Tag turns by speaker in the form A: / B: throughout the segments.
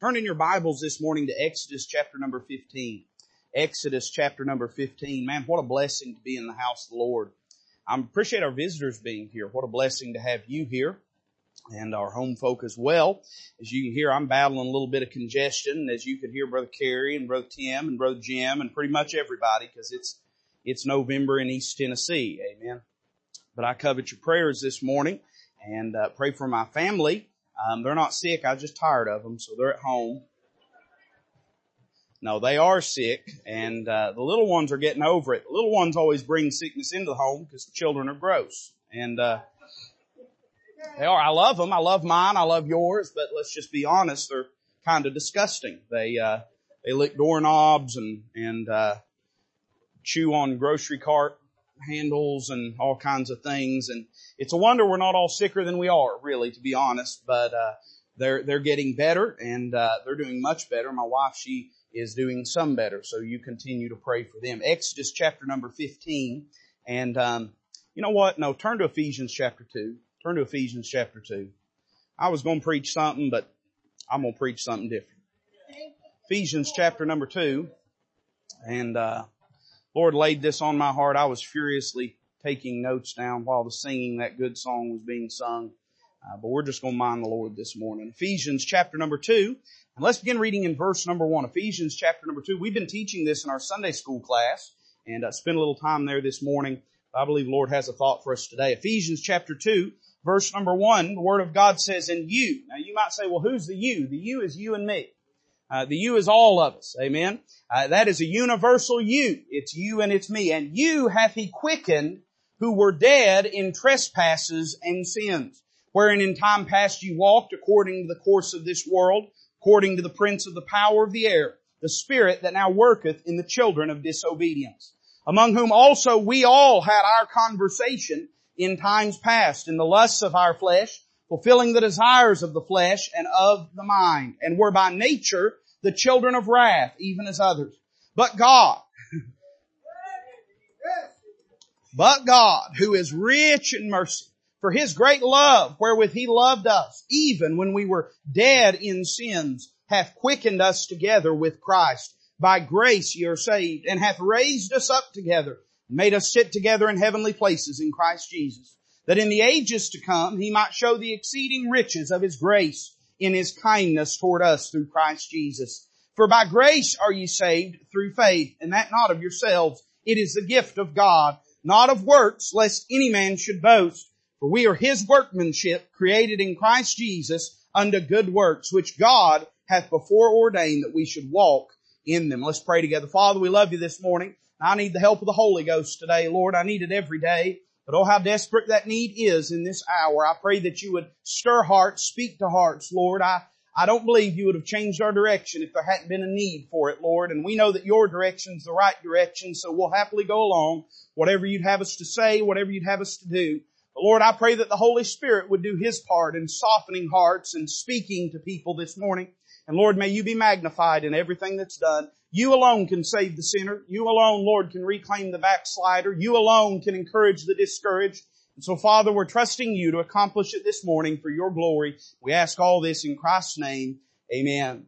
A: Turn in your Bibles this morning to Exodus chapter number 15. Exodus chapter number 15. Man, what a blessing to be in the house of the Lord. I appreciate our visitors being here. What a blessing to have you here and our home folk as well. As you can hear, I'm battling a little bit of congestion. As you can hear, Brother Kerry and Brother Tim and Brother Jim and pretty much everybody because it's, it's November in East Tennessee. Amen. But I covet your prayers this morning and uh, pray for my family um, they're not sick. I'm just tired of them, so they're at home. No, they are sick, and uh, the little ones are getting over it. The little ones always bring sickness into the home because the children are gross, and uh, they are. I love them. I love mine. I love yours. But let's just be honest. They're kind of disgusting. They uh, they lick doorknobs and and uh, chew on grocery cart handles and all kinds of things. And it's a wonder we're not all sicker than we are, really, to be honest. But uh, they're they're getting better, and uh, they're doing much better. My wife, she is doing some better. So you continue to pray for them. Exodus chapter number fifteen, and um, you know what? No, turn to Ephesians chapter two. Turn to Ephesians chapter two. I was going to preach something, but I'm going to preach something different. Ephesians chapter number two, and uh, Lord laid this on my heart. I was furiously taking notes down while the singing that good song was being sung. Uh, but we're just going to mind the Lord this morning. Ephesians chapter number two. And let's begin reading in verse number one. Ephesians chapter number two. We've been teaching this in our Sunday school class and uh, spent a little time there this morning. I believe the Lord has a thought for us today. Ephesians chapter two, verse number one, the Word of God says, "In you." Now you might say, well, who's the you? The you is you and me. Uh, the you is all of us. Amen. Uh, that is a universal you. It's you and it's me. And you hath he quickened who were dead in trespasses and sins, wherein in time past you walked according to the course of this world, according to the prince of the power of the air, the spirit that now worketh in the children of disobedience, among whom also we all had our conversation in times past in the lusts of our flesh, fulfilling the desires of the flesh and of the mind, and were by nature the children of wrath, even as others. But God, but God, who is rich in mercy, for his great love wherewith he loved us, even when we were dead in sins, hath quickened us together with Christ. By grace ye are saved, and hath raised us up together, and made us sit together in heavenly places in Christ Jesus that in the ages to come he might show the exceeding riches of his grace in his kindness toward us through Christ Jesus. For by grace are ye saved through faith, and that not of yourselves. It is the gift of God, not of works, lest any man should boast. For we are his workmanship, created in Christ Jesus unto good works, which God hath before ordained that we should walk in them. Let's pray together. Father, we love you this morning. I need the help of the Holy Ghost today, Lord. I need it every day. But oh, how desperate that need is in this hour. I pray that you would stir hearts, speak to hearts, Lord. I, I don't believe you would have changed our direction if there hadn't been a need for it, Lord. And we know that your direction's the right direction, so we'll happily go along. Whatever you'd have us to say, whatever you'd have us to do. But Lord, I pray that the Holy Spirit would do His part in softening hearts and speaking to people this morning. And Lord, may you be magnified in everything that's done. You alone can save the sinner. You alone, Lord, can reclaim the backslider. You alone can encourage the discouraged. And so Father, we're trusting you to accomplish it this morning for your glory. We ask all this in Christ's name. Amen.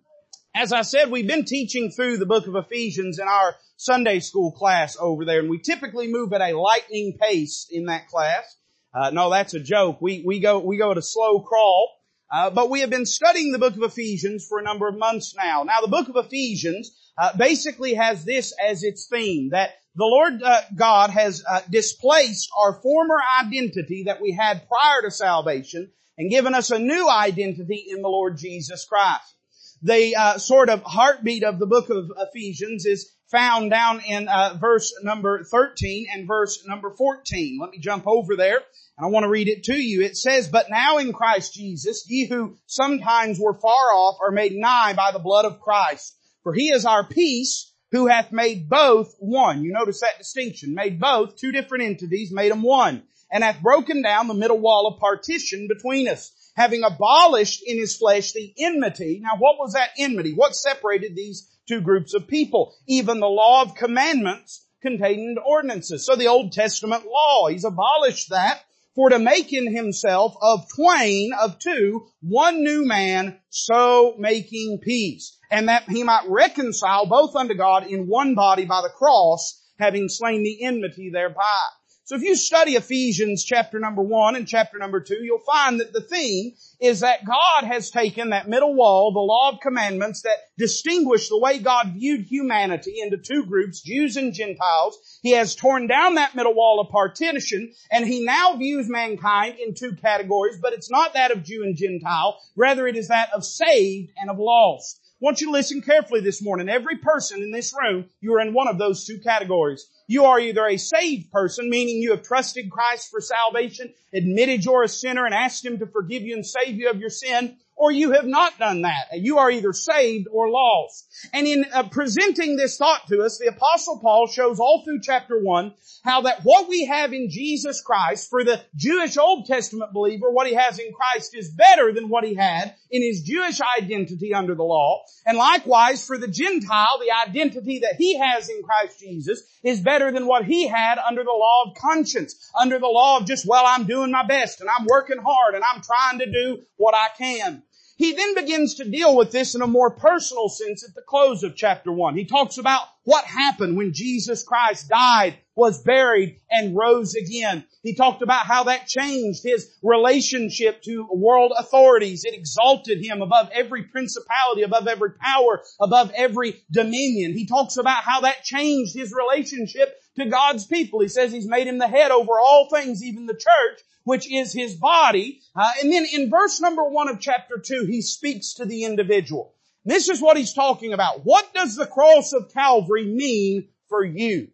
A: As I said, we've been teaching through the book of Ephesians in our Sunday school class over there, and we typically move at a lightning pace in that class. Uh, no, that's a joke. We, we go, we go at a slow crawl. Uh, but we have been studying the book of Ephesians for a number of months now. Now the book of Ephesians uh, basically has this as its theme, that the Lord uh, God has uh, displaced our former identity that we had prior to salvation and given us a new identity in the Lord Jesus Christ. The uh, sort of heartbeat of the book of Ephesians is found down in uh, verse number 13 and verse number 14. Let me jump over there and I want to read it to you. It says, But now in Christ Jesus, ye who sometimes were far off are made nigh by the blood of Christ. For he is our peace who hath made both one. You notice that distinction. Made both, two different entities, made them one. And hath broken down the middle wall of partition between us, having abolished in his flesh the enmity. Now what was that enmity? What separated these two groups of people? Even the law of commandments contained ordinances. So the Old Testament law, he's abolished that for to make in himself of twain, of two, one new man, so making peace, and that he might reconcile both unto God in one body by the cross, having slain the enmity thereby. So if you study Ephesians chapter number one and chapter number two, you'll find that the theme is that God has taken that middle wall, the law of commandments that distinguish the way God viewed humanity into two groups, Jews and Gentiles. He has torn down that middle wall of partition and he now views mankind in two categories, but it's not that of Jew and Gentile. Rather it is that of saved and of lost. I want you to listen carefully this morning. Every person in this room, you are in one of those two categories. You are either a saved person, meaning you have trusted Christ for salvation, admitted you're a sinner and asked Him to forgive you and save you of your sin, or you have not done that. You are either saved or lost. And in uh, presenting this thought to us, the apostle Paul shows all through chapter one how that what we have in Jesus Christ for the Jewish Old Testament believer, what he has in Christ is better than what he had in his Jewish identity under the law. And likewise for the Gentile, the identity that he has in Christ Jesus is better than what he had under the law of conscience, under the law of just, well, I'm doing my best and I'm working hard and I'm trying to do what I can. He then begins to deal with this in a more personal sense at the close of chapter one. He talks about what happened when Jesus Christ died, was buried, and rose again. He talked about how that changed his relationship to world authorities. It exalted him above every principality, above every power, above every dominion. He talks about how that changed his relationship to God's people. He says he's made him the head over all things, even the church, which is his body. Uh, and then in verse number one of chapter two, he speaks to the individual. This is what he's talking about. What does the cross of Calvary mean for you?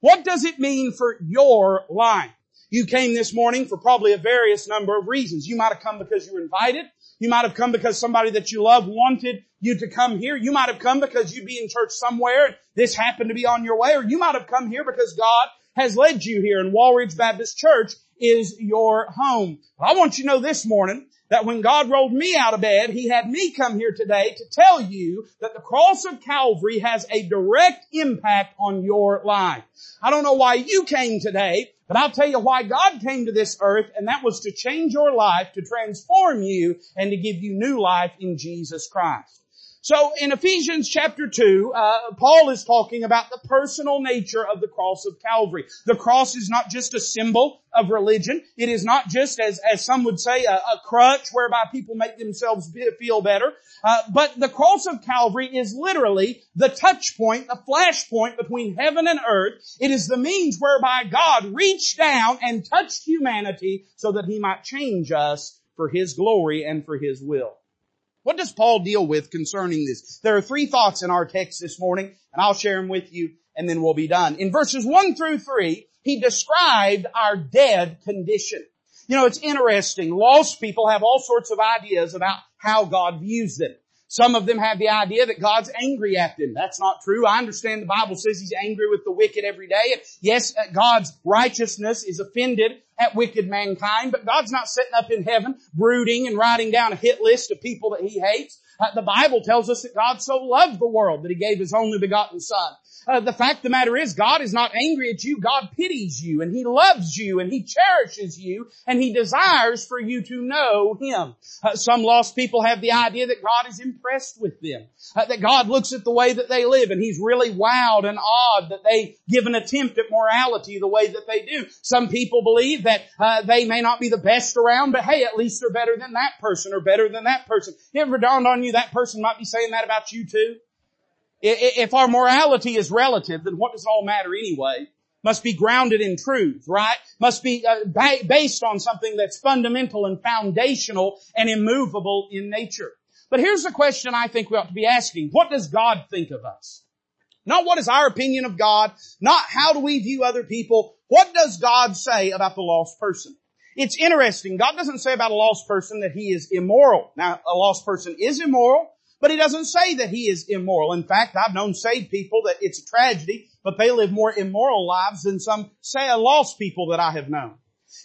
A: What does it mean for your life? You came this morning for probably a various number of reasons. You might have come because you were invited. You might have come because somebody that you love wanted you to come here. You might have come because you'd be in church somewhere and this happened to be on your way. Or you might have come here because God has led you here and Walridge Baptist Church is your home. I want you to know this morning that when God rolled me out of bed, He had me come here today to tell you that the cross of Calvary has a direct impact on your life. I don't know why you came today, but I'll tell you why God came to this earth, and that was to change your life, to transform you, and to give you new life in Jesus Christ. So in Ephesians chapter 2, uh, Paul is talking about the personal nature of the cross of Calvary. The cross is not just a symbol of religion. It is not just, as, as some would say, a, a crutch whereby people make themselves feel better. Uh, but the cross of Calvary is literally the touch point, the flash point between heaven and earth. It is the means whereby God reached down and touched humanity so that He might change us for His glory and for His will. What does Paul deal with concerning this? There are three thoughts in our text this morning, and I'll share them with you, and then we'll be done. In verses one through three, he described our dead condition. You know, it's interesting. Lost people have all sorts of ideas about how God views them. Some of them have the idea that God's angry at them. That's not true. I understand the Bible says He's angry with the wicked every day. Yes, God's righteousness is offended at wicked mankind, but God's not sitting up in heaven brooding and writing down a hit list of people that He hates. Uh, the Bible tells us that God so loved the world that He gave His only begotten Son. Uh, the fact the matter is God is not angry at you. God pities you and He loves you and He cherishes you and He desires for you to know Him. Uh, some lost people have the idea that God is impressed with them. Uh, that God looks at the way that they live and He's really wowed and awed that they give an attempt at morality the way that they do. Some people believe that uh, they may not be the best around, but hey, at least they're better than that person or better than that person. It ever dawned on you that person might be saying that about you too? If our morality is relative, then what does it all matter anyway? Must be grounded in truth, right? Must be uh, based on something that's fundamental and foundational and immovable in nature. But here's the question I think we ought to be asking. What does God think of us? Not what is our opinion of God, not how do we view other people. What does God say about the lost person? It's interesting. God doesn't say about a lost person that he is immoral. Now, a lost person is immoral. But he doesn't say that he is immoral. In fact, I've known saved people that it's a tragedy, but they live more immoral lives than some say lost people that I have known.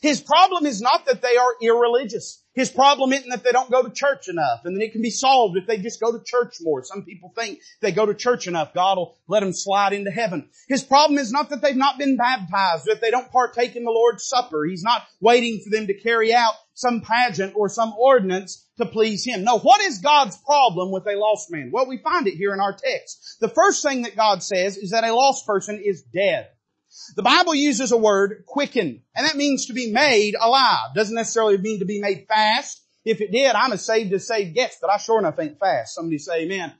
A: His problem is not that they are irreligious. His problem isn't that they don't go to church enough, and then it can be solved if they just go to church more. Some people think they go to church enough, God will let them slide into heaven. His problem is not that they've not been baptized, that they don't partake in the Lord's Supper. He's not waiting for them to carry out some pageant or some ordinance to please Him. No, what is God's problem with a lost man? Well, we find it here in our text. The first thing that God says is that a lost person is dead. The Bible uses a word, quicken, and that means to be made alive. Doesn't necessarily mean to be made fast. If it did, I'm a saved to saved guest, but I sure enough ain't fast. Somebody say amen.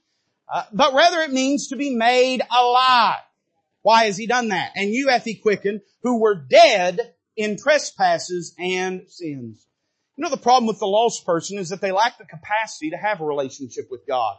A: Uh, but rather it means to be made alive. Why has he done that? And you hath he quickened who were dead in trespasses and sins. You know the problem with the lost person is that they lack the capacity to have a relationship with God.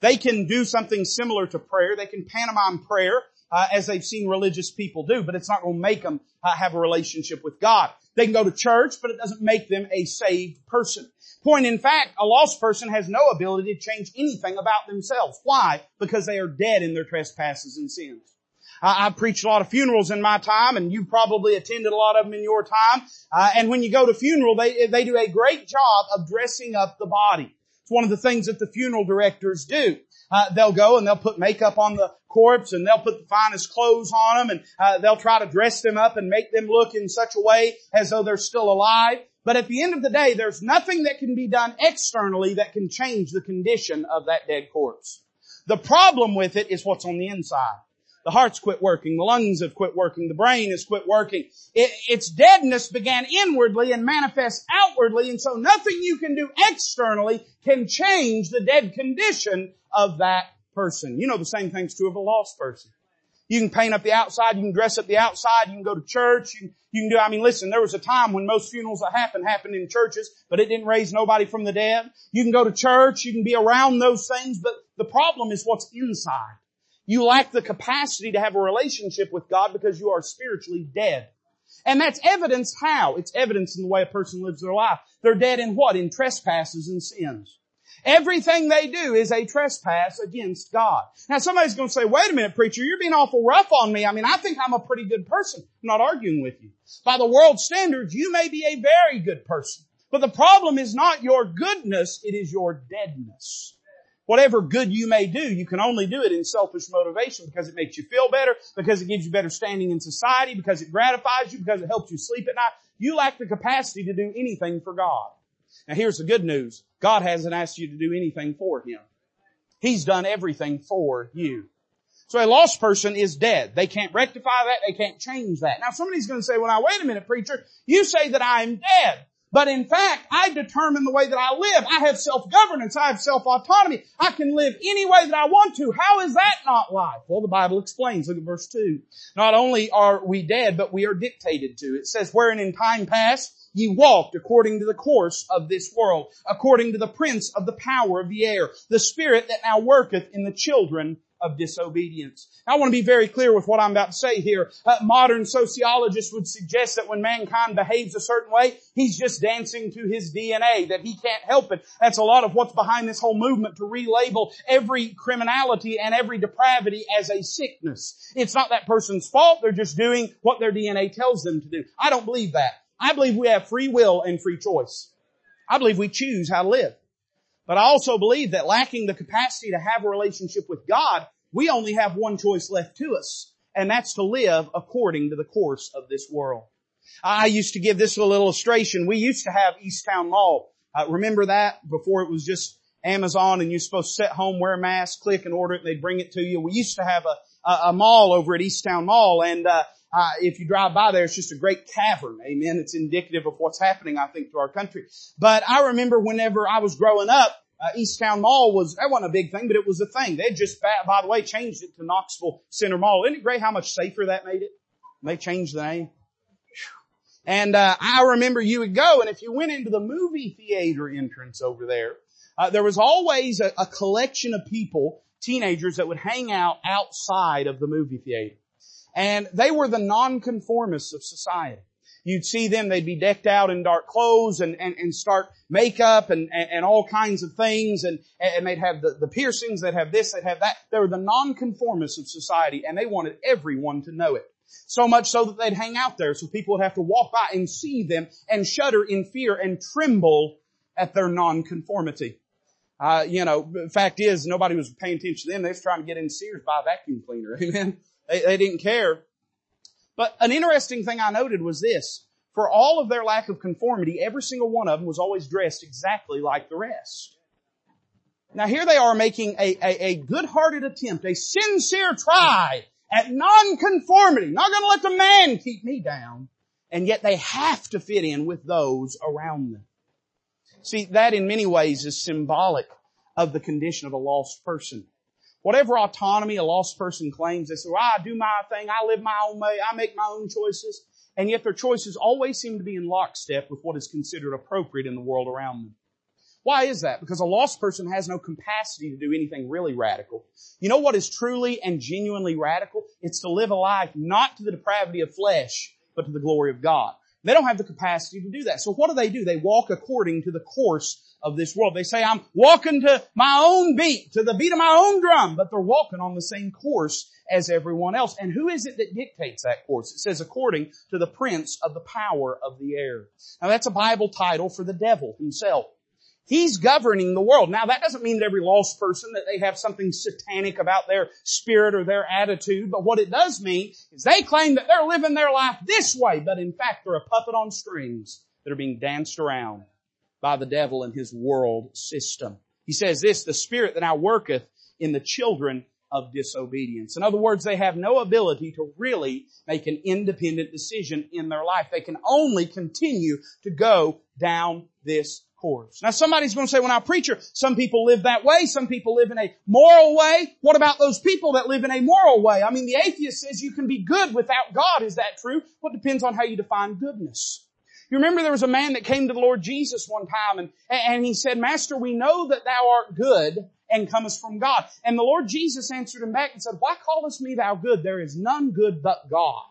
A: They can do something similar to prayer. They can pantomime prayer uh, as they've seen religious people do, but it's not going to make them uh, have a relationship with God. They can go to church, but it doesn't make them a saved person. Point in fact, a lost person has no ability to change anything about themselves. Why? Because they are dead in their trespasses and sins. I, have preached a lot of funerals in my time, and you've probably attended a lot of them in your time. Uh, and when you go to funeral, they they do a great job of dressing up the body. It's one of the things that the funeral directors do. Uh, they'll go and they'll put makeup on the corpse and they'll put the finest clothes on them and uh, they'll try to dress them up and make them look in such a way as though they're still alive. But at the end of the day, there's nothing that can be done externally that can change the condition of that dead corpse. The problem with it is what's on the inside. The heart's quit working. The lungs have quit working. The brain has quit working. It, its deadness began inwardly and manifests outwardly, and so nothing you can do externally can change the dead condition of that person. You know the same thing's true of a lost person. You can paint up the outside, you can dress up the outside, you can go to church, you, you can do, I mean listen, there was a time when most funerals that happened happened in churches, but it didn't raise nobody from the dead. You can go to church, you can be around those things, but the problem is what's inside. You lack the capacity to have a relationship with God because you are spiritually dead. And that's evidence how? It's evidence in the way a person lives their life. They're dead in what? In trespasses and sins. Everything they do is a trespass against God. Now somebody's going to say, wait a minute preacher, you're being awful rough on me. I mean, I think I'm a pretty good person. I'm not arguing with you. By the world standards, you may be a very good person. But the problem is not your goodness, it is your deadness. Whatever good you may do, you can only do it in selfish motivation because it makes you feel better, because it gives you better standing in society, because it gratifies you, because it helps you sleep at night. You lack the capacity to do anything for God. Now here's the good news. God hasn't asked you to do anything for Him. He's done everything for you. So a lost person is dead. They can't rectify that. They can't change that. Now somebody's going to say, well now wait a minute preacher, you say that I'm dead. But in fact, I determine the way that I live. I have self-governance. I have self-autonomy. I can live any way that I want to. How is that not life? Well, the Bible explains. Look at verse 2. Not only are we dead, but we are dictated to. It says, wherein in time past ye walked according to the course of this world, according to the prince of the power of the air, the spirit that now worketh in the children of disobedience. I want to be very clear with what I'm about to say here. Uh, modern sociologists would suggest that when mankind behaves a certain way, he's just dancing to his DNA, that he can't help it. That's a lot of what's behind this whole movement to relabel every criminality and every depravity as a sickness. It's not that person's fault, they're just doing what their DNA tells them to do. I don't believe that. I believe we have free will and free choice. I believe we choose how to live. But I also believe that lacking the capacity to have a relationship with God, we only have one choice left to us, and that's to live according to the course of this world. I used to give this little illustration. We used to have East Towne Mall. Uh, remember that before it was just Amazon and you're supposed to sit home, wear a mask, click and order it and they'd bring it to you. We used to have a, a, a mall over at East Towne Mall and, uh, uh, if you drive by there, it's just a great cavern. Amen. It's indicative of what's happening, I think, to our country. But I remember whenever I was growing up, uh, East Towne Mall was, that wasn't a big thing, but it was a thing. They just, by the way, changed it to Knoxville Center Mall. Isn't it great how much safer that made it? They changed the name. And uh, I remember you would go, and if you went into the movie theater entrance over there, uh, there was always a, a collection of people, teenagers, that would hang out outside of the movie theater. And they were the nonconformists of society. You'd see them, they'd be decked out in dark clothes and, and, and start makeup and, and, and, all kinds of things and, and they'd have the, the piercings, they'd have this, they'd have that. They were the nonconformists of society and they wanted everyone to know it. So much so that they'd hang out there so people would have to walk buy and see them and shudder in fear and tremble at their nonconformity. Uh, you know, fact is nobody was paying attention to them. They was trying to get in Sears by a vacuum cleaner. Amen. They, they didn't care. But an interesting thing I noted was this. For all of their lack of conformity, every single one of them was always dressed exactly like the rest. Now here they are making a, a, a good-hearted attempt, a sincere try at nonconformity. Not gonna let the man keep me down. And yet they have to fit in with those around them. See, that in many ways is symbolic of the condition of a lost person. Whatever autonomy a lost person claims, they say, well, I do my thing, I live my own way, I make my own choices. And yet their choices always seem to be in lockstep with what is considered appropriate in the world around them. Why is that? Because a lost person has no capacity to do anything really radical. You know what is truly and genuinely radical? It's to live a life not to the depravity of flesh, but to the glory of God. They don't have the capacity to do that. So what do they do? They walk according to the course of this world. They say, I'm walking to my own beat, to the beat of my own drum, but they're walking on the same course as everyone else. And who is it that dictates that course? It says according to the prince of the power of the air. Now that's a Bible title for the devil himself. He's governing the world. Now that doesn't mean that every lost person that they have something satanic about their spirit or their attitude, but what it does mean is they claim that they're living their life this way, but in fact they're a puppet on strings that are being danced around by the devil and his world system. He says this, the spirit that now worketh in the children of disobedience. In other words, they have no ability to really make an independent decision in their life. They can only continue to go down this course. Now somebody's going to say, well now preacher, some people live that way, some people live in a moral way. What about those people that live in a moral way? I mean the atheist says you can be good without God. Is that true? Well it depends on how you define goodness. You remember there was a man that came to the Lord Jesus one time and, and he said, Master, we know that thou art good and comest from God. And the Lord Jesus answered him back and said, Why callest me thou good? There is none good but God.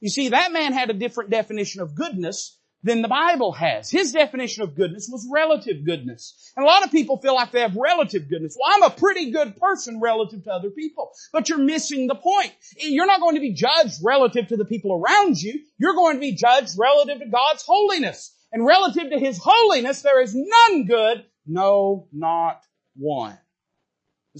A: You see, that man had a different definition of goodness than the Bible has. His definition of goodness was relative goodness. And a lot of people feel like they have relative goodness. Well, I'm a pretty good person relative to other people. But you're missing the point. You're not going to be judged relative to the people around you. You're going to be judged relative to God's holiness. And relative to His holiness, there is none good, no, not one.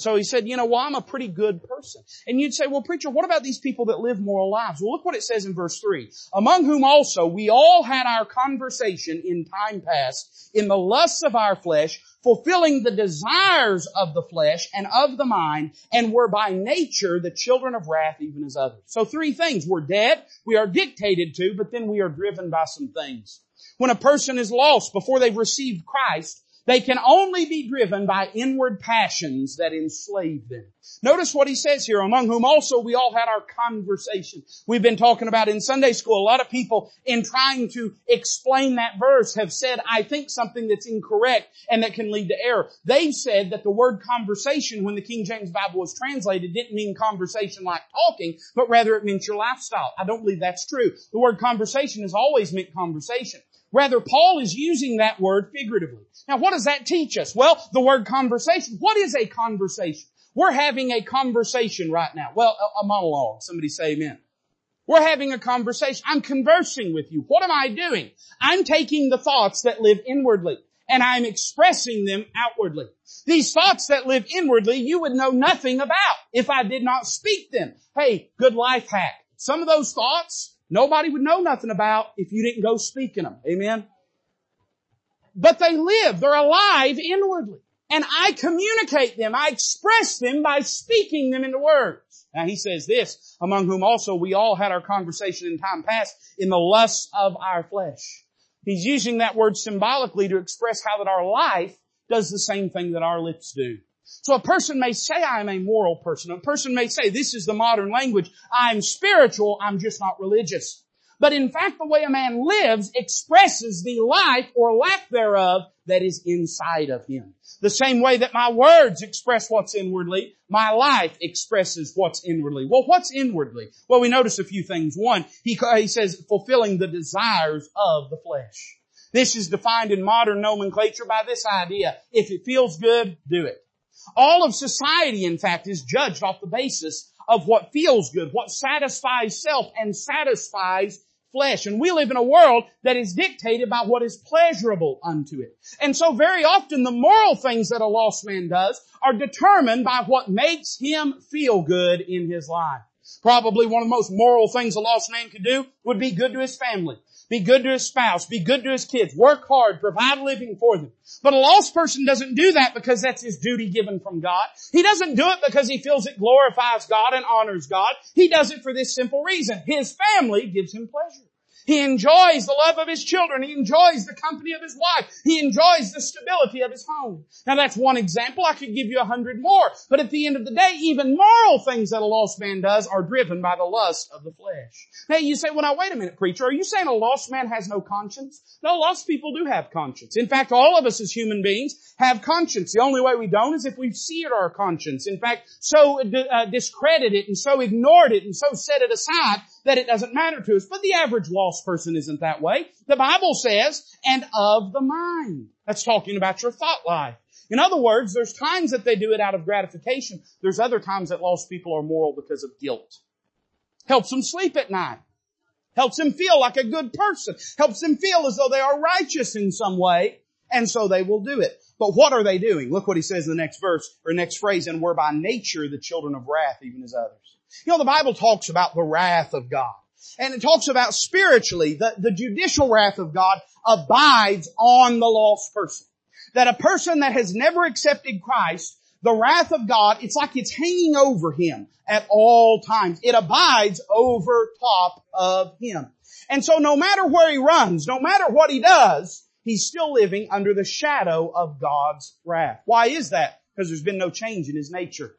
A: So he said, you know, well, I'm a pretty good person. And you'd say, well, preacher, what about these people that live moral lives? Well, look what it says in verse three. Among whom also we all had our conversation in time past in the lusts of our flesh, fulfilling the desires of the flesh and of the mind, and were by nature the children of wrath even as others. So three things. We're dead, we are dictated to, but then we are driven by some things. When a person is lost before they've received Christ, they can only be driven by inward passions that enslave them. Notice what he says here, among whom also we all had our conversation. We've been talking about in Sunday school. A lot of people in trying to explain that verse have said, I think something that's incorrect and that can lead to error. They've said that the word conversation when the King James Bible was translated didn't mean conversation like talking, but rather it meant your lifestyle. I don't believe that's true. The word conversation has always meant conversation. Rather, Paul is using that word figuratively. Now, what does that teach us? Well, the word conversation. What is a conversation? We're having a conversation right now. Well, a, a monologue. Somebody say amen. We're having a conversation. I'm conversing with you. What am I doing? I'm taking the thoughts that live inwardly and I'm expressing them outwardly. These thoughts that live inwardly, you would know nothing about if I did not speak them. Hey, good life hack. Some of those thoughts, Nobody would know nothing about if you didn't go speaking them. Amen? But they live. They're alive inwardly. And I communicate them. I express them by speaking them into words. Now he says this, among whom also we all had our conversation in time past in the lusts of our flesh. He's using that word symbolically to express how that our life does the same thing that our lips do. So a person may say I'm a moral person. A person may say this is the modern language. I'm spiritual. I'm just not religious. But in fact, the way a man lives expresses the life or lack thereof that is inside of him. The same way that my words express what's inwardly, my life expresses what's inwardly. Well, what's inwardly? Well, we notice a few things. One, he, he says fulfilling the desires of the flesh. This is defined in modern nomenclature by this idea. If it feels good, do it. All of society, in fact, is judged off the basis of what feels good, what satisfies self and satisfies flesh. And we live in a world that is dictated by what is pleasurable unto it. And so very often the moral things that a lost man does are determined by what makes him feel good in his life. Probably one of the most moral things a lost man could do would be good to his family. Be good to his spouse. Be good to his kids. Work hard. Provide a living for them. But a lost person doesn't do that because that's his duty given from God. He doesn't do it because he feels it glorifies God and honors God. He does it for this simple reason. His family gives him pleasure. He enjoys the love of his children. He enjoys the company of his wife. He enjoys the stability of his home. Now that's one example. I could give you a hundred more. But at the end of the day, even moral things that a lost man does are driven by the lust of the flesh. Now you say, well now wait a minute preacher, are you saying a lost man has no conscience? No, lost people do have conscience. In fact, all of us as human beings have conscience. The only way we don't is if we've seared our conscience. In fact, so uh, discredit it and so ignored it and so set it aside that it doesn't matter to us. But the average lost person isn't that way. The Bible says, and of the mind. That's talking about your thought life. In other words, there's times that they do it out of gratification. There's other times that lost people are moral because of guilt. Helps them sleep at night. Helps them feel like a good person. Helps them feel as though they are righteous in some way. And so they will do it. But what are they doing? Look what he says in the next verse, or next phrase, and we're by nature the children of wrath even as others. You know, the Bible talks about the wrath of God. And it talks about spiritually, the, the judicial wrath of God abides on the lost person. That a person that has never accepted Christ, the wrath of God, it's like it's hanging over him at all times. It abides over top of him. And so no matter where he runs, no matter what he does, he's still living under the shadow of God's wrath. Why is that? Because there's been no change in his nature.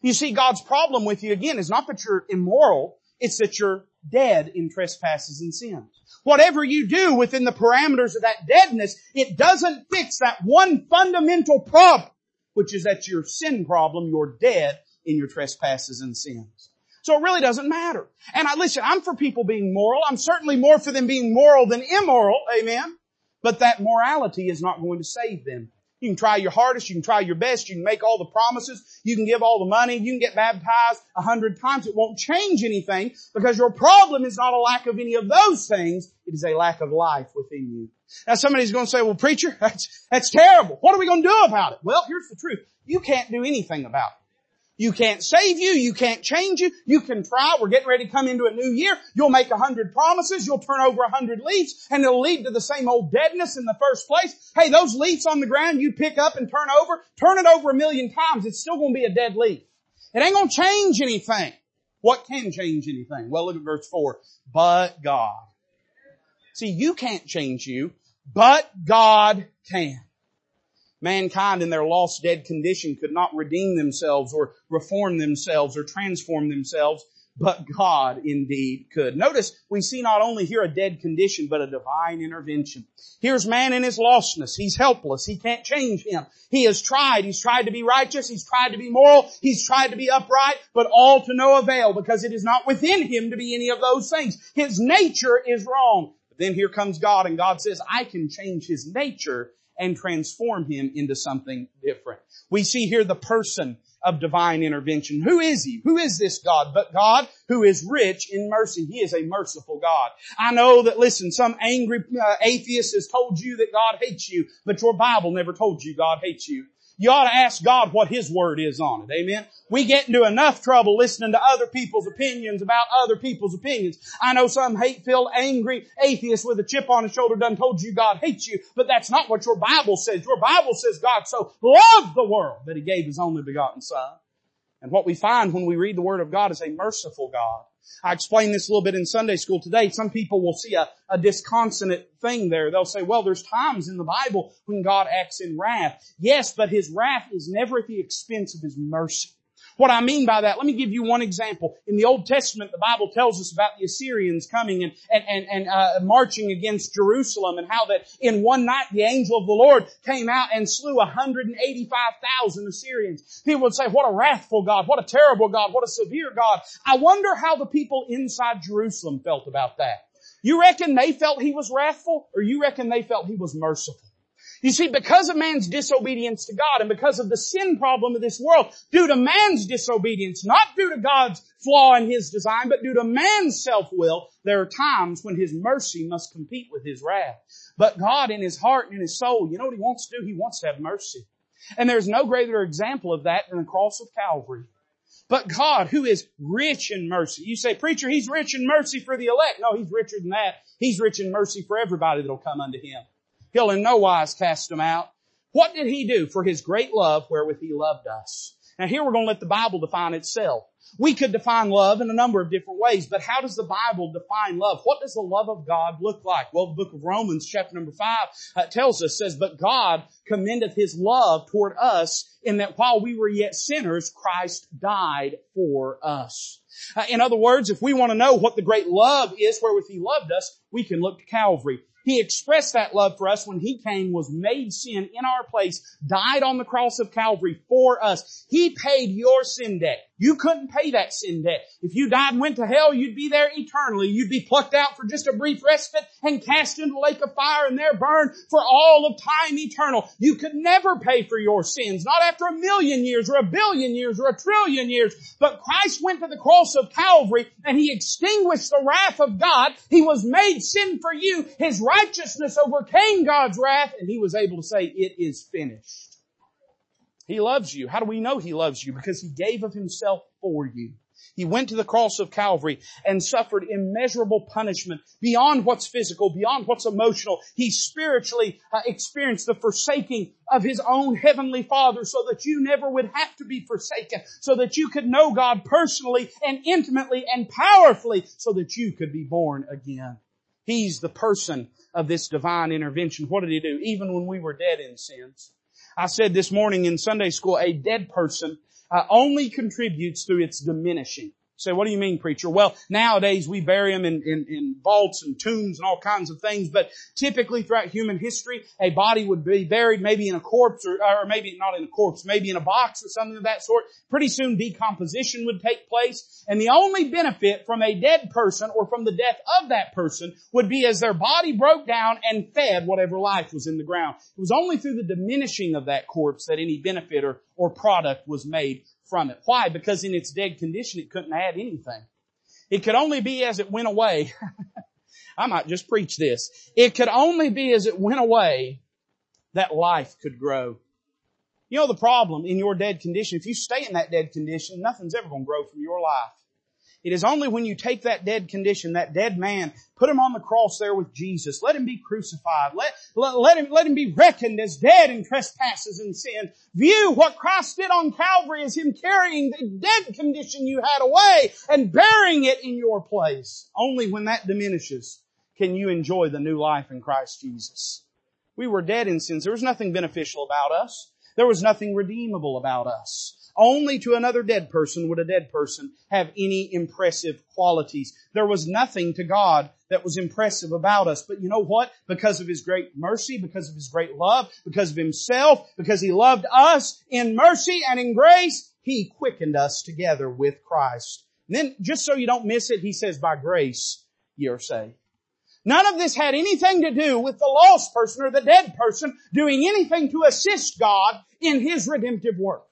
A: You see, God's problem with you again is not that you're immoral, it's that you're dead in trespasses and sins. Whatever you do within the parameters of that deadness, it doesn't fix that one fundamental problem, which is that your sin problem, you're dead in your trespasses and sins. So it really doesn't matter. And I listen, I'm for people being moral. I'm certainly more for them being moral than immoral. Amen. But that morality is not going to save them. You can try your hardest, you can try your best, you can make all the promises, you can give all the money, you can get baptized a hundred times. It won't change anything because your problem is not a lack of any of those things. It is a lack of life within you. Now somebody's going to say, well preacher, that's, that's terrible. What are we going to do about it? Well, here's the truth. You can't do anything about it. You can't save you. You can't change you. You can try. We're getting ready to come into a new year. You'll make a hundred promises. You'll turn over a hundred leaves and it'll lead to the same old deadness in the first place. Hey, those leaves on the ground you pick up and turn over, turn it over a million times. It's still going to be a dead leaf. It ain't going to change anything. What can change anything? Well, look at verse four. But God. See, you can't change you, but God can. Mankind in their lost dead condition could not redeem themselves or reform themselves or transform themselves, but God indeed could. Notice we see not only here a dead condition, but a divine intervention. Here's man in his lostness. He's helpless. He can't change him. He has tried. He's tried to be righteous. He's tried to be moral. He's tried to be upright, but all to no avail because it is not within him to be any of those things. His nature is wrong. But then here comes God and God says, I can change his nature and transform him into something different. We see here the person of divine intervention. Who is he? Who is this God? But God who is rich in mercy. He is a merciful God. I know that, listen, some angry uh, atheist has told you that God hates you, but your Bible never told you God hates you. You ought to ask God what His Word is on it. Amen. We get into enough trouble listening to other people's opinions about other people's opinions. I know some hate-filled, angry atheist with a chip on his shoulder done told you God hates you, but that's not what your Bible says. Your Bible says God so loved the world that He gave His only begotten Son. And what we find when we read the Word of God is a merciful God. I explained this a little bit in Sunday school today. Some people will see a, a disconsonant thing there. They'll say, well, there's times in the Bible when God acts in wrath. Yes, but His wrath is never at the expense of His mercy. What I mean by that, let me give you one example. In the Old Testament, the Bible tells us about the Assyrians coming and, and, and, and uh, marching against Jerusalem and how that in one night the angel of the Lord came out and slew 185,000 Assyrians. People would say, what a wrathful God, what a terrible God, what a severe God. I wonder how the people inside Jerusalem felt about that. You reckon they felt he was wrathful or you reckon they felt he was merciful? You see, because of man's disobedience to God and because of the sin problem of this world, due to man's disobedience, not due to God's flaw in His design, but due to man's self-will, there are times when His mercy must compete with His wrath. But God in His heart and in His soul, you know what He wants to do? He wants to have mercy. And there's no greater example of that than the cross of Calvary. But God, who is rich in mercy. You say, preacher, He's rich in mercy for the elect. No, He's richer than that. He's rich in mercy for everybody that'll come unto Him. He'll in no wise cast them out. What did He do for His great love wherewith He loved us? Now here we're going to let the Bible define itself. We could define love in a number of different ways, but how does the Bible define love? What does the love of God look like? Well, the book of Romans chapter number five uh, tells us, says, but God commendeth his love toward us in that while we were yet sinners, Christ died for us. Uh, in other words, if we want to know what the great love is wherewith he loved us, we can look to Calvary. He expressed that love for us when He came, was made sin in our place, died on the cross of Calvary for us. He paid your sin debt. You couldn't pay that sin debt. If you died and went to hell, you'd be there eternally. You'd be plucked out for just a brief respite and cast into the lake of fire and there burned for all of time eternal. You could never pay for your sins, not after a million years or a billion years or a trillion years. But Christ went to the cross of Calvary and He extinguished the wrath of God. He was made sin for you. His righteousness overcame God's wrath and He was able to say, it is finished. He loves you. How do we know He loves you? Because He gave of Himself for you. He went to the cross of Calvary and suffered immeasurable punishment beyond what's physical, beyond what's emotional. He spiritually uh, experienced the forsaking of His own Heavenly Father so that you never would have to be forsaken, so that you could know God personally and intimately and powerfully, so that you could be born again. He's the person of this divine intervention. What did He do? Even when we were dead in sins. I said this morning in Sunday school, a dead person uh, only contributes through its diminishing. Say, what do you mean, preacher? Well, nowadays we bury them in, in, in, vaults and tombs and all kinds of things, but typically throughout human history, a body would be buried maybe in a corpse or, or maybe not in a corpse, maybe in a box or something of that sort. Pretty soon decomposition would take place, and the only benefit from a dead person or from the death of that person would be as their body broke down and fed whatever life was in the ground. It was only through the diminishing of that corpse that any benefit or, or product was made from it. Why? Because in its dead condition it couldn't add anything. It could only be as it went away. I might just preach this. It could only be as it went away that life could grow. You know the problem in your dead condition, if you stay in that dead condition, nothing's ever going to grow from your life. It is only when you take that dead condition, that dead man, put him on the cross there with Jesus, let him be crucified, let, let, let, him, let him be reckoned as dead in trespasses and sin. View what Christ did on Calvary as him carrying the dead condition you had away and burying it in your place. Only when that diminishes can you enjoy the new life in Christ Jesus. We were dead in sins. There was nothing beneficial about us. There was nothing redeemable about us. Only to another dead person would a dead person have any impressive qualities. There was nothing to God that was impressive about us. But you know what? Because of His great mercy, because of His great love, because of Himself, because He loved us in mercy and in grace, He quickened us together with Christ. And then, just so you don't miss it, He says, by grace ye are saved. None of this had anything to do with the lost person or the dead person doing anything to assist God in His redemptive work.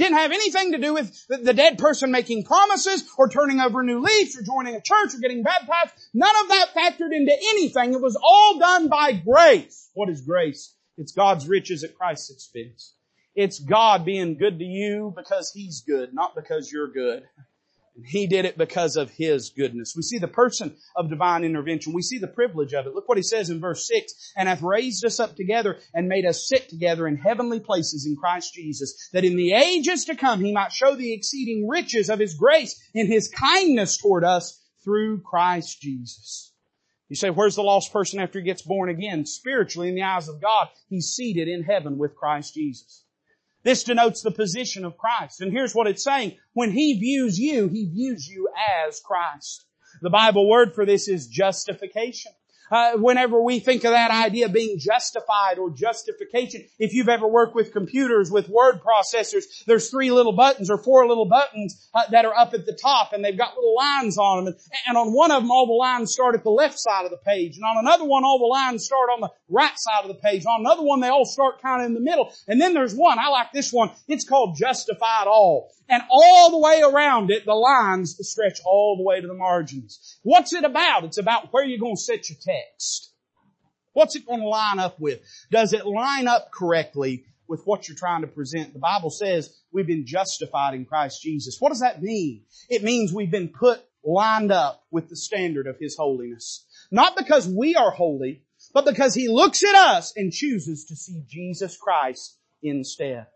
A: Didn't have anything to do with the dead person making promises or turning over new leaves or joining a church or getting baptized. None of that factored into anything. It was all done by grace. What is grace? It's God's riches at Christ's expense. It's God being good to you because He's good, not because you're good. He did it because of His goodness. We see the person of divine intervention. We see the privilege of it. Look what He says in verse 6, and hath raised us up together and made us sit together in heavenly places in Christ Jesus, that in the ages to come He might show the exceeding riches of His grace in His kindness toward us through Christ Jesus. You say, where's the lost person after he gets born again? Spiritually, in the eyes of God, he's seated in heaven with Christ Jesus. This denotes the position of Christ. And here's what it's saying. When He views you, He views you as Christ. The Bible word for this is justification. Uh, whenever we think of that idea of being justified or justification, if you've ever worked with computers, with word processors, there's three little buttons or four little buttons uh, that are up at the top and they've got little lines on them. And, and on one of them, all the lines start at the left side of the page. And on another one, all the lines start on the right side of the page. On another one, they all start kind of in the middle. And then there's one, I like this one, it's called justified all. And all the way around it, the lines stretch all the way to the margins. What's it about? It's about where you're going to set your text. What's it going to line up with? Does it line up correctly with what you're trying to present? The Bible says we've been justified in Christ Jesus. What does that mean? It means we've been put lined up with the standard of His holiness. Not because we are holy, but because He looks at us and chooses to see Jesus Christ instead.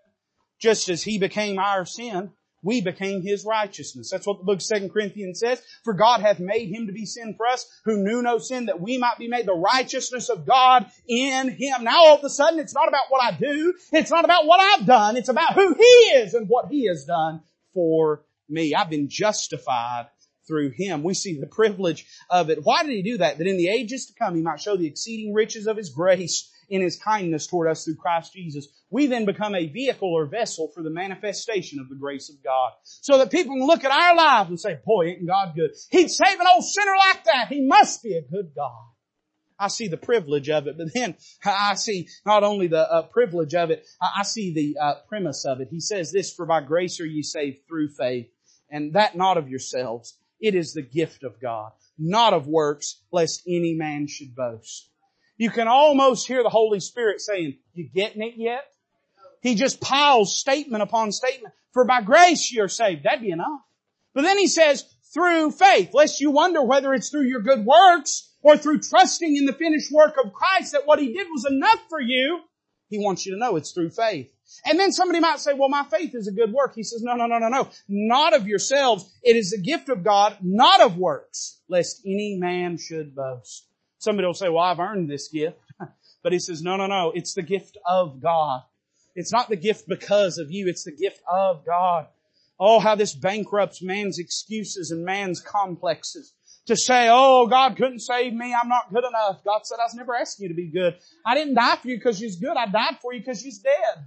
A: Just as He became our sin, we became his righteousness. That's what the book of 2 Corinthians says. For God hath made him to be sin for us who knew no sin that we might be made the righteousness of God in him. Now all of a sudden it's not about what I do. It's not about what I've done. It's about who he is and what he has done for me. I've been justified through him. We see the privilege of it. Why did he do that? That in the ages to come he might show the exceeding riches of his grace in his kindness toward us through Christ Jesus. We then become a vehicle or vessel for the manifestation of the grace of God. So that people can look at our lives and say, boy, ain't God good. He'd save an old sinner like that. He must be a good God. I see the privilege of it, but then I see not only the uh, privilege of it, I, see the uh, premise of it. He says this, for by grace are ye saved through faith, and that not of yourselves. It is the gift of God, not of works, lest any man should boast. You can almost hear the Holy Spirit saying, you getting it yet? He just piles statement upon statement. For by grace you're saved. That'd be enough. But then he says, through faith, lest you wonder whether it's through your good works or through trusting in the finished work of Christ that what he did was enough for you. He wants you to know it's through faith. And then somebody might say, well, my faith is a good work. He says, no, no, no, no, no. Not of yourselves. It is a gift of God, not of works, lest any man should boast. Somebody will say, well, I've earned this gift. But he says, no, no, no. It's the gift of God. It's not the gift because of you. It's the gift of God. Oh, how this bankrupts man's excuses and man's complexes. To say, oh, God couldn't save me. I'm not good enough. God said, I was never asked you to be good. I didn't die for you because you're good. I died for you because you're dead.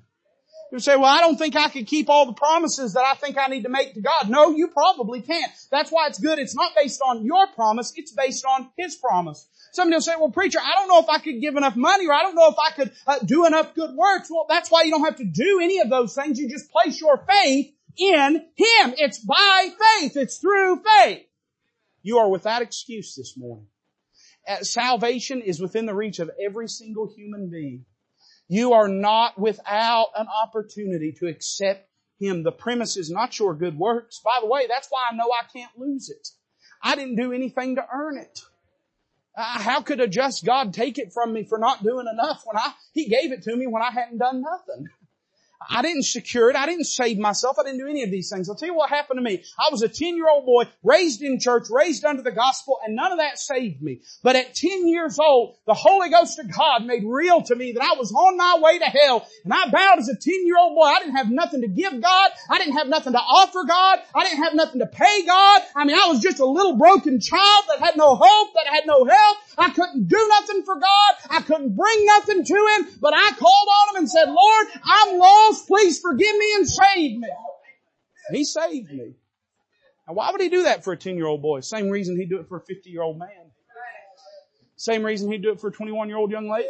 A: You say, well, I don't think I could keep all the promises that I think I need to make to God. No, you probably can't. That's why it's good. It's not based on your promise. It's based on His promise. Somebody will say, well, preacher, I don't know if I could give enough money or I don't know if I could uh, do enough good works. Well, that's why you don't have to do any of those things. You just place your faith in Him. It's by faith. It's through faith. You are without excuse this morning. Uh, salvation is within the reach of every single human being. You are not without an opportunity to accept Him. The premise is not your good works. By the way, that's why I know I can't lose it. I didn't do anything to earn it. How could a just God take it from me for not doing enough when I, He gave it to me when I hadn't done nothing? I didn't secure it. I didn't save myself. I didn't do any of these things. I'll tell you what happened to me. I was a 10 year old boy, raised in church, raised under the gospel, and none of that saved me. But at 10 years old, the Holy Ghost of God made real to me that I was on my way to hell. And I bowed as a 10 year old boy. I didn't have nothing to give God. I didn't have nothing to offer God. I didn't have nothing to pay God. I mean, I was just a little broken child that had no hope, that had no help. I couldn't do nothing for God. I couldn't bring nothing to Him, but I called and said, Lord, I'm lost. Please forgive me and save me. He saved me. Now why would He do that for a 10 year old boy? Same reason He'd do it for a 50 year old man. Same reason He'd do it for a 21 year old young lady.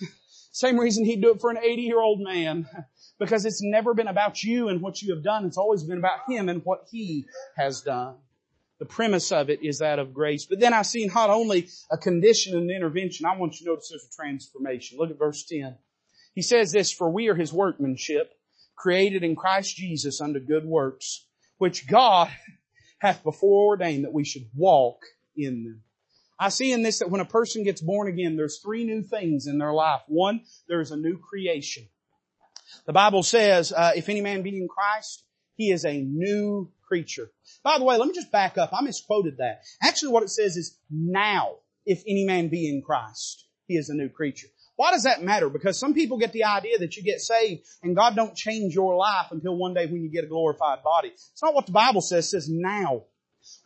A: Same reason He'd do it for an 80 year old man. Because it's never been about you and what you have done. It's always been about Him and what He has done. The premise of it is that of grace. But then I see not only a condition and intervention, I want you to notice there's a transformation. Look at verse 10. He says this, for we are his workmanship, created in Christ Jesus unto good works, which God hath before ordained that we should walk in them. I see in this that when a person gets born again, there's three new things in their life. One, there's a new creation. The Bible says, uh, if any man be in Christ, he is a new creature. By the way, let me just back up. I misquoted that. Actually what it says is now, if any man be in Christ, he is a new creature. Why does that matter? Because some people get the idea that you get saved and God don't change your life until one day when you get a glorified body. It's not what the Bible says. It says now.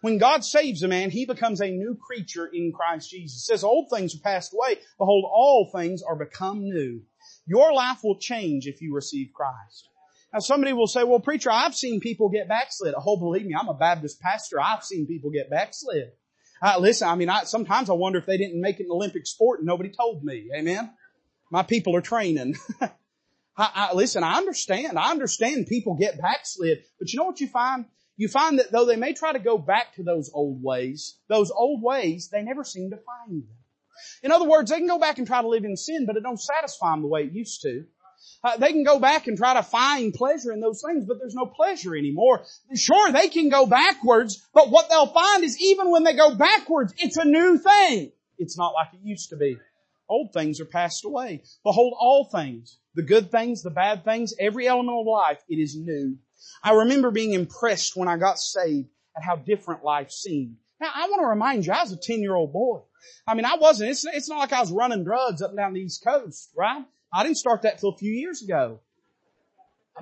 A: When God saves a man, he becomes a new creature in Christ Jesus. It says old things are passed away. Behold, all things are become new. Your life will change if you receive Christ. Now somebody will say, well preacher, I've seen people get backslid. Oh, believe me, I'm a Baptist pastor. I've seen people get backslid. Uh, listen, I mean, I, sometimes I wonder if they didn't make it an Olympic sport and nobody told me. Amen. My people are training. I, I, listen, I understand. I understand people get backslid, but you know what you find? You find that though they may try to go back to those old ways, those old ways, they never seem to find them. In other words, they can go back and try to live in sin, but it don't satisfy them the way it used to. Uh, they can go back and try to find pleasure in those things, but there's no pleasure anymore. Sure, they can go backwards, but what they'll find is even when they go backwards, it's a new thing. It's not like it used to be. Old things are passed away. Behold, all things, the good things, the bad things, every element of life, it is new. I remember being impressed when I got saved at how different life seemed. Now, I want to remind you, I was a 10 year old boy. I mean, I wasn't, it's, it's not like I was running drugs up and down the East Coast, right? I didn't start that till a few years ago.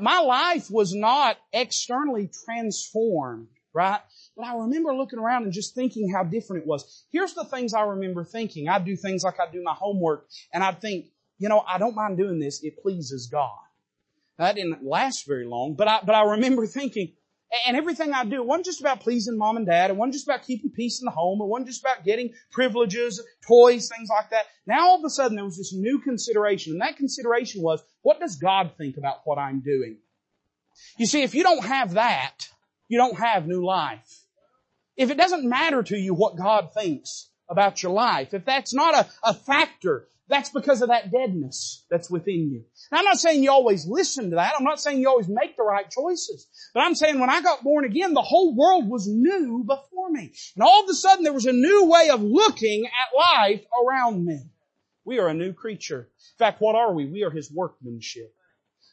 A: My life was not externally transformed, right? But I remember looking around and just thinking how different it was. Here's the things I remember thinking. I'd do things like I'd do my homework and I'd think, you know, I don't mind doing this. It pleases God. That didn't last very long, but I, but I remember thinking, and everything I do, it wasn't just about pleasing mom and dad. It wasn't just about keeping peace in the home. It wasn't just about getting privileges, toys, things like that. Now all of a sudden there was this new consideration, and that consideration was, what does God think about what I'm doing? You see, if you don't have that, you don't have new life. If it doesn't matter to you what God thinks about your life, if that's not a, a factor, that's because of that deadness that's within you. Now I'm not saying you always listen to that. I'm not saying you always make the right choices. But I'm saying when I got born again, the whole world was new before me. And all of a sudden there was a new way of looking at life around me. We are a new creature. In fact, what are we? We are His workmanship.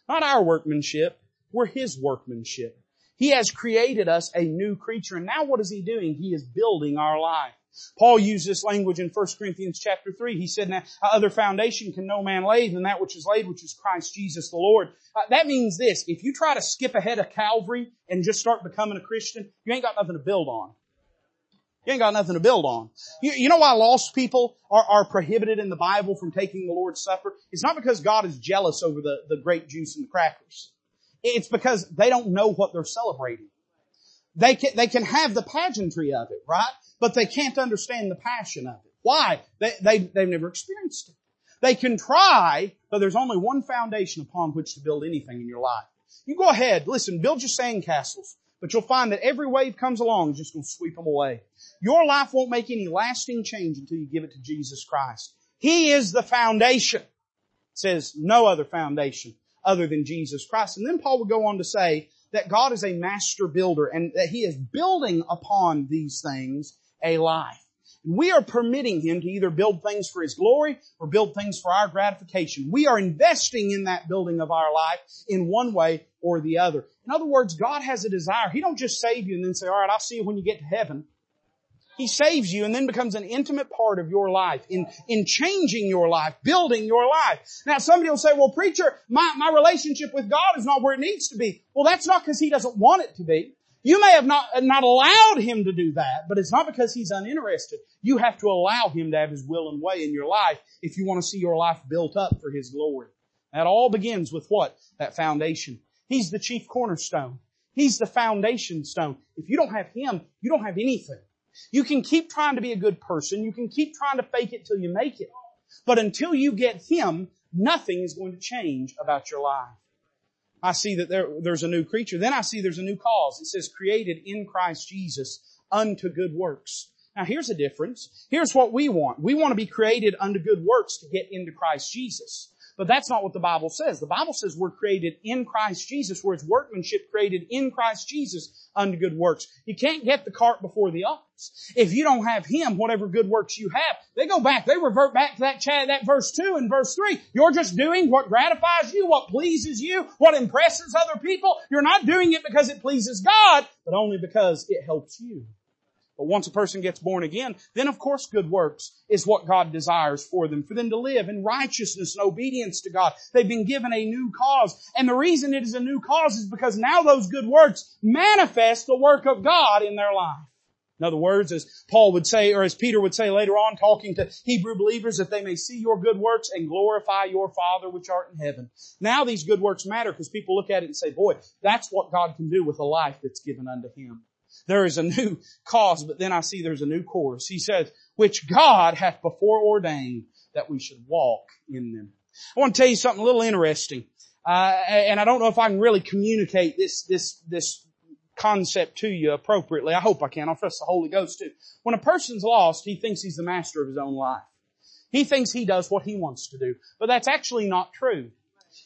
A: Not our workmanship. We're His workmanship. He has created us a new creature. And now what is He doing? He is building our life. Paul used this language in 1 Corinthians chapter 3. He said, now, other foundation can no man lay than that which is laid, which is Christ Jesus the Lord. Uh, that means this. If you try to skip ahead of Calvary and just start becoming a Christian, you ain't got nothing to build on. You ain't got nothing to build on. You, you know why lost people are, are, prohibited in the Bible from taking the Lord's Supper? It's not because God is jealous over the, the grape juice and the crackers. It's because they don't know what they're celebrating. They can, they can have the pageantry of it, right? But they can't understand the passion of it. Why? They, they, they've never experienced it. They can try, but there's only one foundation upon which to build anything in your life. You go ahead, listen, build your sandcastles, but you'll find that every wave comes along is just going to sweep them away. Your life won't make any lasting change until you give it to Jesus Christ. He is the foundation. It says no other foundation other than Jesus Christ. And then Paul would go on to say, that God is a master builder and that He is building upon these things a life. We are permitting Him to either build things for His glory or build things for our gratification. We are investing in that building of our life in one way or the other. In other words, God has a desire. He don't just save you and then say, alright, I'll see you when you get to heaven. He saves you and then becomes an intimate part of your life in, in changing your life, building your life. Now somebody will say, well preacher, my, my relationship with God is not where it needs to be. Well that's not because He doesn't want it to be. You may have not, not allowed Him to do that, but it's not because He's uninterested. You have to allow Him to have His will and way in your life if you want to see your life built up for His glory. That all begins with what? That foundation. He's the chief cornerstone. He's the foundation stone. If you don't have Him, you don't have anything. You can keep trying to be a good person. You can keep trying to fake it till you make it. But until you get Him, nothing is going to change about your life. I see that there, there's a new creature. Then I see there's a new cause. It says created in Christ Jesus unto good works. Now here's a difference. Here's what we want. We want to be created unto good works to get into Christ Jesus. But that's not what the Bible says. The Bible says we're created in Christ Jesus, where it's workmanship created in Christ Jesus unto good works. You can't get the cart before the ox. If you don't have Him, whatever good works you have, they go back, they revert back to that chat, that verse 2 and verse 3. You're just doing what gratifies you, what pleases you, what impresses other people. You're not doing it because it pleases God, but only because it helps you. But once a person gets born again, then of course good works is what God desires for them, for them to live in righteousness and obedience to God. They've been given a new cause. And the reason it is a new cause is because now those good works manifest the work of God in their life. In other words, as Paul would say, or as Peter would say later on, talking to Hebrew believers, that they may see your good works and glorify your Father which art in heaven. Now these good works matter because people look at it and say, boy, that's what God can do with a life that's given unto Him. There is a new cause, but then I see there's a new course. He says, which God hath before ordained that we should walk in them. I want to tell you something a little interesting. Uh, and I don't know if I can really communicate this, this, this concept to you appropriately. I hope I can. I'll trust the Holy Ghost too. When a person's lost, he thinks he's the master of his own life. He thinks he does what he wants to do. But that's actually not true.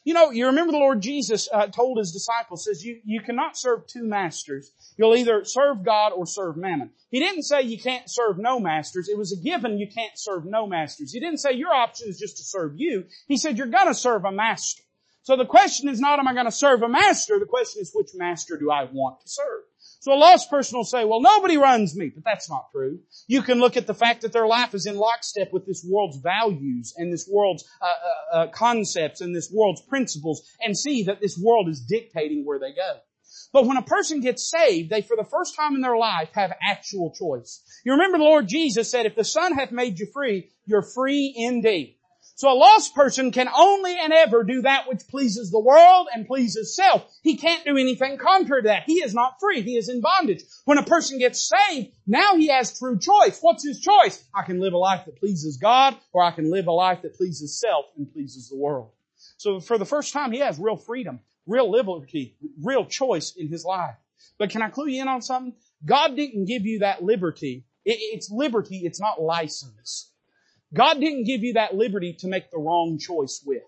A: You know, you remember the Lord Jesus uh, told his disciples, says, you, you cannot serve two masters. You'll either serve God or serve mammon. He didn't say you can't serve no masters. It was a given you can't serve no masters. He didn't say your option is just to serve you. He said you're gonna serve a master. So the question is not, am I to serve a master? The question is, which master do I want to serve? So a lost person will say, well, nobody runs me, but that's not true. You can look at the fact that their life is in lockstep with this world's values and this world's uh, uh, uh, concepts and this world's principles and see that this world is dictating where they go. But when a person gets saved, they for the first time in their life have actual choice. You remember the Lord Jesus said, if the Son hath made you free, you're free indeed. So a lost person can only and ever do that which pleases the world and pleases self. He can't do anything contrary to that. He is not free. He is in bondage. When a person gets saved, now he has true choice. What's his choice? I can live a life that pleases God or I can live a life that pleases self and pleases the world. So for the first time, he has real freedom, real liberty, real choice in his life. But can I clue you in on something? God didn't give you that liberty. It's liberty. It's not license. God didn't give you that liberty to make the wrong choice with.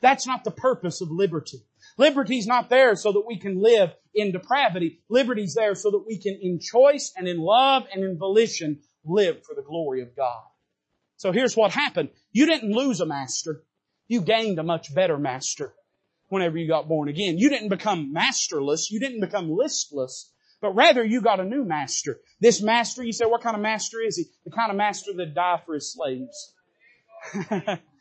A: That's not the purpose of liberty. Liberty's not there so that we can live in depravity. Liberty's there so that we can in choice and in love and in volition live for the glory of God. So here's what happened. You didn't lose a master. You gained a much better master whenever you got born again. You didn't become masterless. You didn't become listless. But rather you got a new master. This master, you say, what kind of master is he? The kind of master that died for his slaves.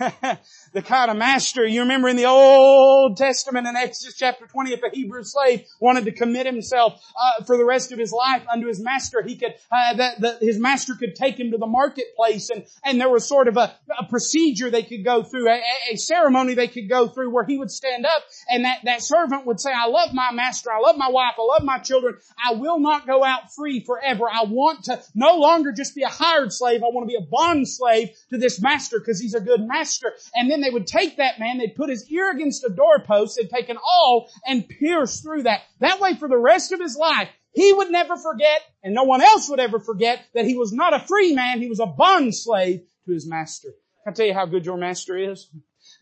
A: the kind of master, you remember in the Old Testament in Exodus chapter 20, if a Hebrew slave wanted to commit himself uh, for the rest of his life unto his master, he could, uh, that, that his master could take him to the marketplace and, and there was sort of a, a procedure they could go through, a, a ceremony they could go through where he would stand up and that, that servant would say, I love my master, I love my wife, I love my children, I will not go out free forever. I want to no longer just be a hired slave, I want to be a bond slave to this master because he's a good master master. And then they would take that man, they'd put his ear against a doorpost, they'd take an awl and pierce through that. That way for the rest of his life, he would never forget, and no one else would ever forget, that he was not a free man, he was a bond slave to his master. Can I tell you how good your master is?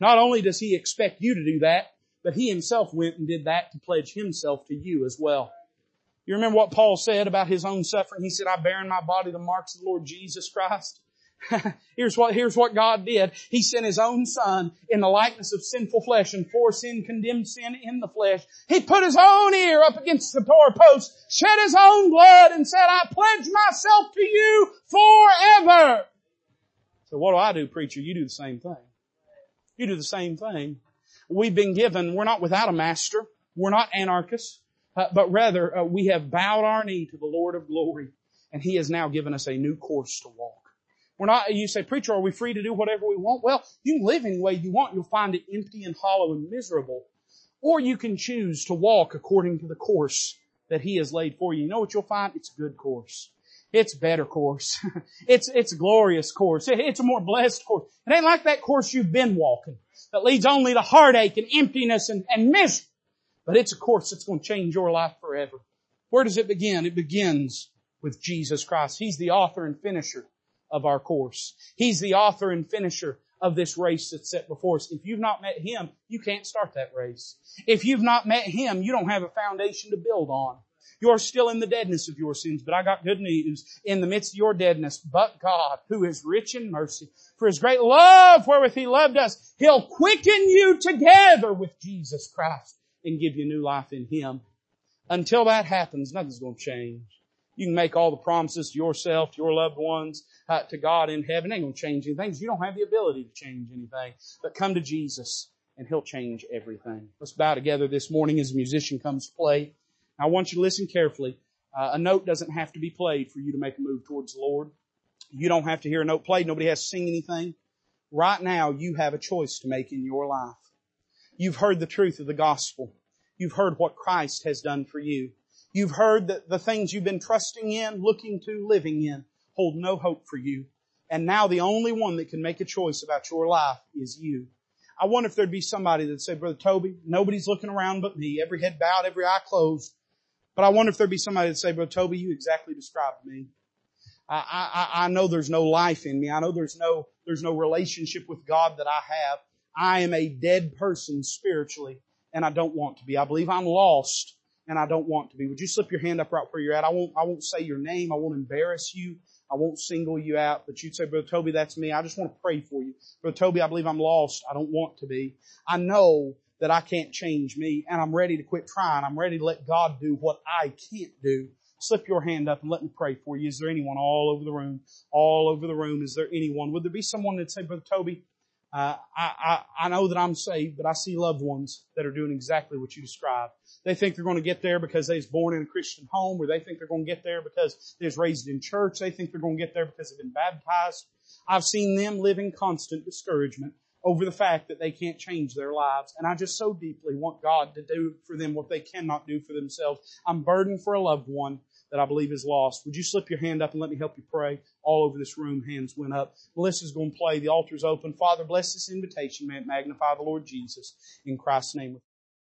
A: Not only does he expect you to do that, but he himself went and did that to pledge himself to you as well. You remember what Paul said about his own suffering? He said, I bear in my body the marks of the Lord Jesus Christ. here's what, here's what God did. He sent His own Son in the likeness of sinful flesh and for sin condemned sin in the flesh. He put His own ear up against the doorpost, shed His own blood and said, I pledge myself to you forever. So what do I do, preacher? You do the same thing. You do the same thing. We've been given, we're not without a master. We're not anarchists. Uh, but rather, uh, we have bowed our knee to the Lord of glory and He has now given us a new course to walk. We're not, you say, preacher, are we free to do whatever we want? Well, you can live any way you want. You'll find it empty and hollow and miserable. Or you can choose to walk according to the course that He has laid for you. You know what you'll find? It's a good course. It's a better course. it's, it's a glorious course. It's a more blessed course. It ain't like that course you've been walking that leads only to heartache and emptiness and, and misery. But it's a course that's going to change your life forever. Where does it begin? It begins with Jesus Christ. He's the author and finisher of our course. He's the author and finisher of this race that's set before us. If you've not met Him, you can't start that race. If you've not met Him, you don't have a foundation to build on. You're still in the deadness of your sins, but I got good news. In the midst of your deadness, but God, who is rich in mercy, for His great love wherewith He loved us, He'll quicken you together with Jesus Christ and give you new life in Him. Until that happens, nothing's going to change. You can make all the promises to yourself, to your loved ones, uh, to God in heaven. It ain't going to change anything. You don't have the ability to change anything. But come to Jesus and He'll change everything. Let's bow together this morning as a musician comes to play. I want you to listen carefully. Uh, a note doesn't have to be played for you to make a move towards the Lord. You don't have to hear a note played. Nobody has to sing anything. Right now, you have a choice to make in your life. You've heard the truth of the gospel. You've heard what Christ has done for you. You've heard that the things you've been trusting in, looking to, living in, hold no hope for you. And now the only one that can make a choice about your life is you. I wonder if there'd be somebody that'd say, Brother Toby, nobody's looking around but me. Every head bowed, every eye closed. But I wonder if there'd be somebody that'd say, Brother Toby, you exactly described me. I, I, I know there's no life in me. I know there's no, there's no relationship with God that I have. I am a dead person spiritually and I don't want to be. I believe I'm lost and I don't want to be. Would you slip your hand up right where you're at? I won't, I won't say your name. I won't embarrass you. I won't single you out, but you'd say, Brother Toby, that's me. I just want to pray for you. Brother Toby, I believe I'm lost. I don't want to be. I know that I can't change me and I'm ready to quit trying. I'm ready to let God do what I can't do. Slip your hand up and let me pray for you. Is there anyone all over the room? All over the room. Is there anyone? Would there be someone that say, Brother Toby, uh, I, I, I know that I'm saved, but I see loved ones that are doing exactly what you described. They think they're going to get there because they was born in a Christian home, or they think they're going to get there because they was raised in church. They think they're going to get there because they've been baptized. I've seen them live in constant discouragement over the fact that they can't change their lives. And I just so deeply want God to do for them what they cannot do for themselves. I'm burdened for a loved one that I believe is lost. Would you slip your hand up and let me help you pray? All over this room, hands went up. Melissa's going to play. The altar's open. Father, bless this invitation. May it magnify the Lord Jesus. In Christ's name.